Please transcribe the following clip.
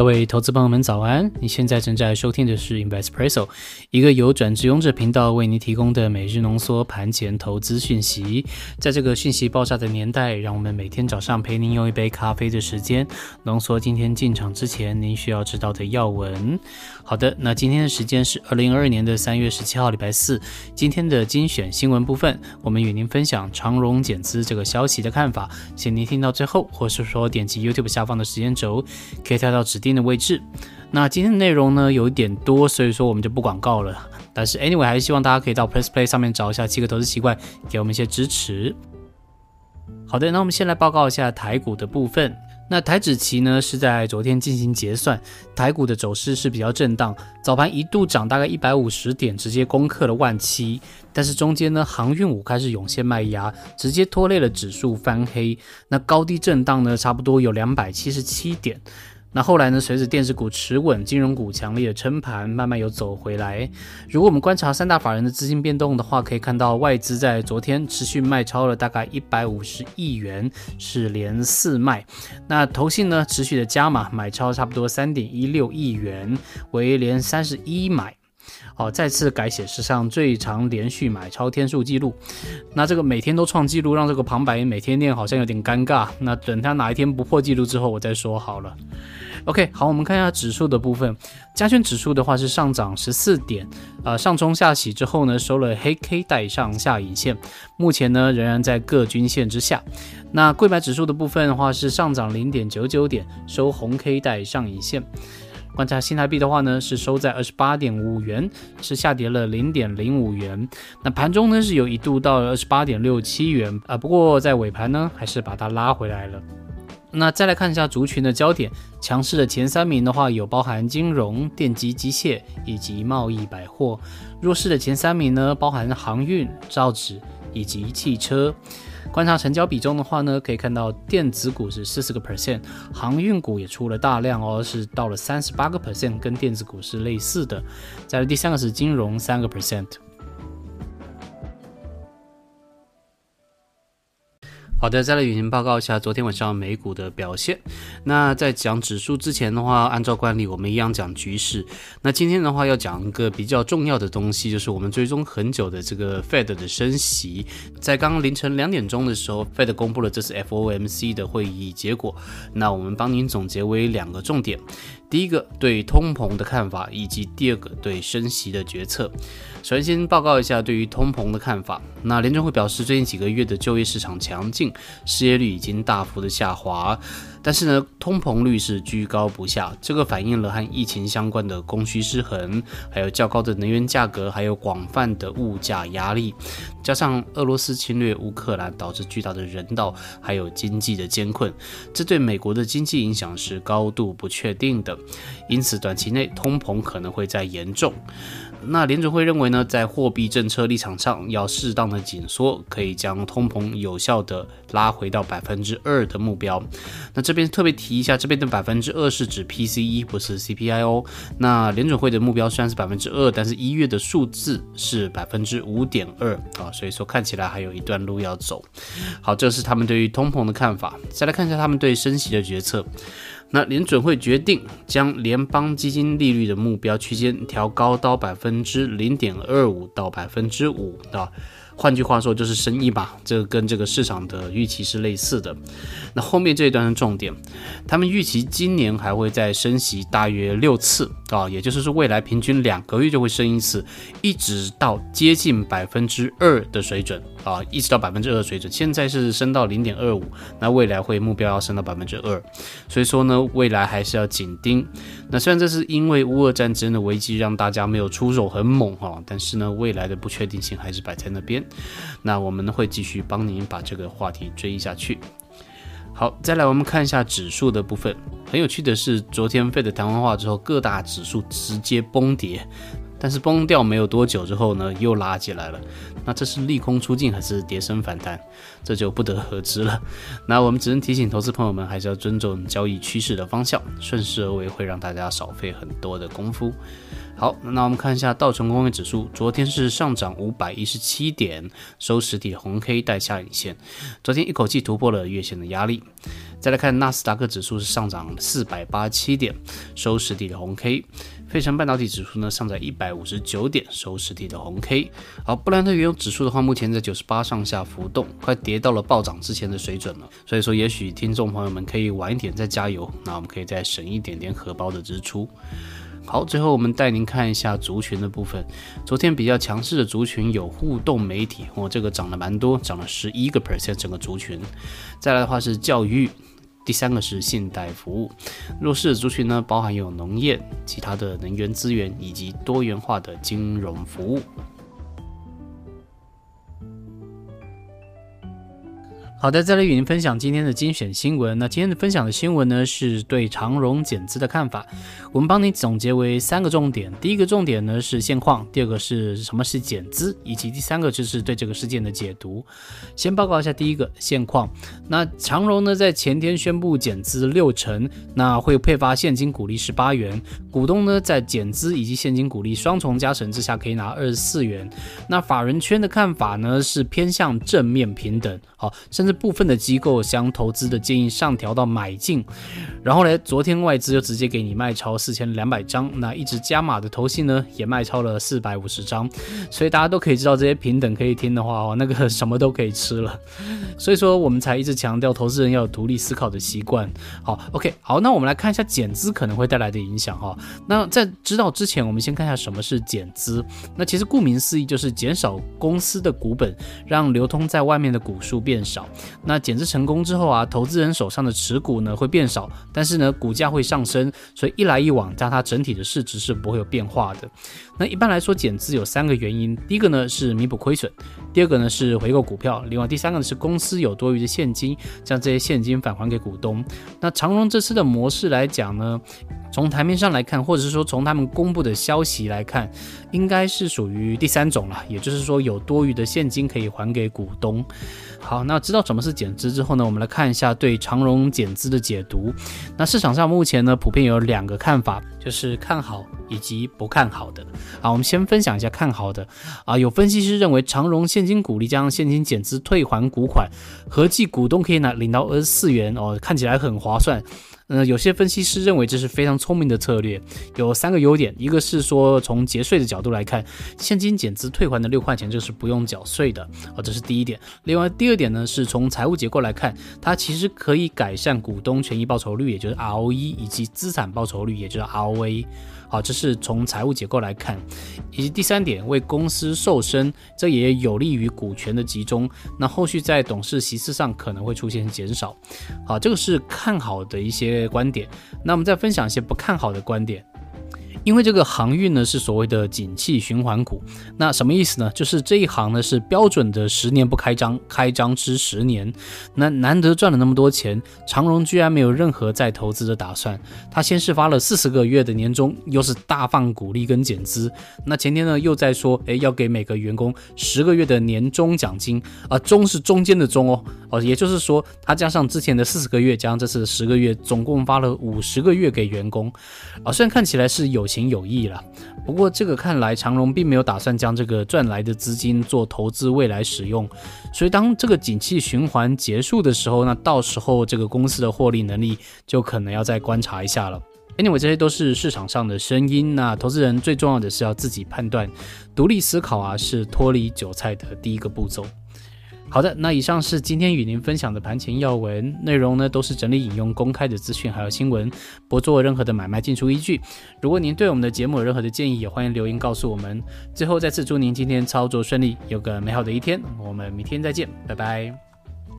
各位投资朋友们，早安！你现在正在收听的是 Investpresso，一个由转职勇者频道为您提供的每日浓缩盘前投资讯息。在这个讯息爆炸的年代，让我们每天早上陪您用一杯咖啡的时间，浓缩今天进场之前您需要知道的要闻。好的，那今天的时间是二零二二年的三月十七号，礼拜四。今天的精选新闻部分，我们与您分享长荣减资这个消息的看法，请您听到最后，或是说点击 YouTube 下方的时间轴，可以跳到指定的位置。那今天的内容呢有一点多，所以说我们就不广告了。但是 anyway，还是希望大家可以到 Press Play 上面找一下七个投资习惯，给我们一些支持。好的，那我们先来报告一下台股的部分。那台指期呢是在昨天进行结算，台股的走势是比较震荡，早盘一度涨大概一百五十点，直接攻克了万七，但是中间呢航运股开始涌现卖压，直接拖累了指数翻黑，那高低震荡呢差不多有两百七十七点。那后来呢？随着电子股持稳，金融股强烈的撑盘，慢慢又走回来。如果我们观察三大法人的资金变动的话，可以看到外资在昨天持续卖超了大概一百五十亿元，是连四卖。那投信呢，持续的加码买超差不多三点一六亿元，为连三十一买。好，再次改写史上最长连续买超天数记录。那这个每天都创记录，让这个旁白每天念好像有点尴尬。那等他哪一天不破记录之后，我再说好了。OK，好，我们看一下指数的部分。加权指数的话是上涨十四点，呃，上冲下洗之后呢，收了黑 K 带上下影线，目前呢仍然在各均线之下。那贵买指数的部分的话是上涨零点九九点，收红 K 带上影线。观察新台币的话呢，是收在二十八点五元，是下跌了零点零五元。那盘中呢是有一度到了二十八点六七元啊，不过在尾盘呢还是把它拉回来了。那再来看一下族群的焦点，强势的前三名的话有包含金融、电机、机械以及贸易百货；弱势的前三名呢包含航运、造纸以及汽车。观察成交比重的话呢，可以看到电子股是四十个 percent，航运股也出了大量哦，是到了三十八个 percent，跟电子股是类似的。再来第三个是金融，三个 percent。好的，再来与您报告一下昨天晚上美股的表现。那在讲指数之前的话，按照惯例，我们一样讲局势。那今天的话，要讲一个比较重要的东西，就是我们追踪很久的这个 Fed 的升息。在刚刚凌晨两点钟的时候，Fed 公布了这次 FOMC 的会议结果。那我们帮您总结为两个重点：第一个对通膨的看法，以及第二个对升息的决策。首先，先报告一下对于通膨的看法。那联准会表示，最近几个月的就业市场强劲，失业率已经大幅的下滑。但是呢，通膨率是居高不下，这个反映了和疫情相关的供需失衡，还有较高的能源价格，还有广泛的物价压力，加上俄罗斯侵略乌克兰导致巨大的人道还有经济的艰困，这对美国的经济影响是高度不确定的。因此，短期内通膨可能会再严重。那联准会认为呢，在货币政策立场上要适当的紧缩，可以将通膨有效的拉回到百分之二的目标。那这边特别提一下，这边的百分之二是指 PCE，不是 CPI 哦。那联准会的目标虽然是百分之二，但是一月的数字是百分之五点二啊，所以说看起来还有一段路要走。好，这是他们对于通膨的看法。再来看一下他们对升息的决策。那联准会决定将联邦基金利率的目标区间调高到百分之零点二五到百分之五啊。换句话说，就是升一吧，这跟这个市场的预期是类似的。那后面这一段是重点，他们预期今年还会再升息大约六次啊，也就是说未来平均两个月就会升一次，一直到接近百分之二的水准啊，一直到百分之二的水准。现在是升到零点二五，那未来会目标要升到百分之二，所以说呢，未来还是要紧盯。那虽然这是因为乌俄战争的危机让大家没有出手很猛哈，但是呢，未来的不确定性还是摆在那边。那我们会继续帮您把这个话题追下去。好，再来我们看一下指数的部分。很有趣的是，昨天费的谈完话之后，各大指数直接崩跌，但是崩掉没有多久之后呢，又拉起来了。那这是利空出尽还是跌升反弹？这就不得而知了。那我们只能提醒投资朋友们，还是要尊重交易趋势的方向，顺势而为会让大家少费很多的功夫。好，那我们看一下道琼工业指数，昨天是上涨五百一十七点，收实体红黑带下影线，昨天一口气突破了月线的压力。再来看纳斯达克指数是上涨四百八七点，收实体的红 K。费城半导体指数呢上在一百五十九点，收实体的红 K。好，布兰特原油指数的话，目前在九十八上下浮动，快跌到了暴涨之前的水准了。所以说，也许听众朋友们可以晚一点再加油，那我们可以再省一点点荷包的支出。好，最后我们带您看一下族群的部分。昨天比较强势的族群有互动媒体，哦，这个涨了蛮多，涨了十一个 percent 整个族群。再来的话是教育。第三个是信贷服务，弱势族群呢，包含有农业、其他的能源资源以及多元化的金融服务。好的，再来与您分享今天的精选新闻。那今天的分享的新闻呢，是对长荣减资的看法。我们帮你总结为三个重点。第一个重点呢是现况，第二个是什么是减资，以及第三个就是对这个事件的解读。先报告一下第一个现况。那长荣呢在前天宣布减资六成，那会配发现金股利十八元，股东呢在减资以及现金股利双重加成之下可以拿二十四元。那法人圈的看法呢是偏向正面平等，好，甚至。部分的机构将投资的建议上调到买进，然后呢，昨天外资就直接给你卖超四千两百张，那一直加码的投信呢也卖超了四百五十张，所以大家都可以知道这些平等可以听的话哦，那个 什么都可以吃了，所以说我们才一直强调投资人要有独立思考的习惯。好，OK，好，那我们来看一下减资可能会带来的影响哈。那在知道之前，我们先看一下什么是减资。那其实顾名思义就是减少公司的股本，让流通在外面的股数变少。那减资成功之后啊，投资人手上的持股呢会变少，但是呢股价会上升，所以一来一往，加它整体的市值是不会有变化的。那一般来说减资有三个原因，第一个呢是弥补亏损，第二个呢是回购股票，另外第三个呢是公司有多余的现金，将这些现金返还给股东。那长荣这次的模式来讲呢？从台面上来看，或者是说从他们公布的消息来看，应该是属于第三种了，也就是说有多余的现金可以还给股东。好，那知道什么是减资之后呢，我们来看一下对长荣减资的解读。那市场上目前呢，普遍有两个看法，就是看好以及不看好的。啊，我们先分享一下看好的。啊，有分析师认为长荣现金股利将现金减资退还股款，合计股东可以拿领到二十四元哦，看起来很划算。嗯，有些分析师认为这是非常聪明的策略，有三个优点，一个是说从节税的角度来看，现金减资退还的六块钱就是不用缴税的，啊，这是第一点。另外第二点呢，是从财务结构来看，它其实可以改善股东权益报酬率，也就是 ROE，以及资产报酬率，也就是 ROA。好，这是从财务结构来看，以及第三点，为公司瘦身，这也有利于股权的集中。那后续在董事席次上可能会出现减少。好，这个是看好的一些观点。那我们再分享一些不看好的观点。因为这个航运呢是所谓的景气循环股，那什么意思呢？就是这一行呢是标准的十年不开张，开张吃十年。那难得赚了那么多钱，长荣居然没有任何再投资的打算。他先是发了四十个月的年终，又是大放股利跟减资。那前天呢又在说，哎，要给每个员工十个月的年终奖金啊，中是中间的中哦，哦，也就是说他加上之前的四十个月，加上这次的十个月，总共发了五十个月给员工。啊，虽然看起来是有钱。情有义了，不过这个看来长荣并没有打算将这个赚来的资金做投资未来使用，所以当这个景气循环结束的时候，那到时候这个公司的获利能力就可能要再观察一下了。Anyway，这些都是市场上的声音，那投资人最重要的是要自己判断，独立思考啊，是脱离韭菜的第一个步骤。好的，那以上是今天与您分享的盘前要闻内容呢，都是整理引用公开的资讯还有新闻，不做任何的买卖进出依据。如果您对我们的节目有任何的建议，也欢迎留言告诉我们。最后再次祝您今天操作顺利，有个美好的一天。我们明天再见，拜拜。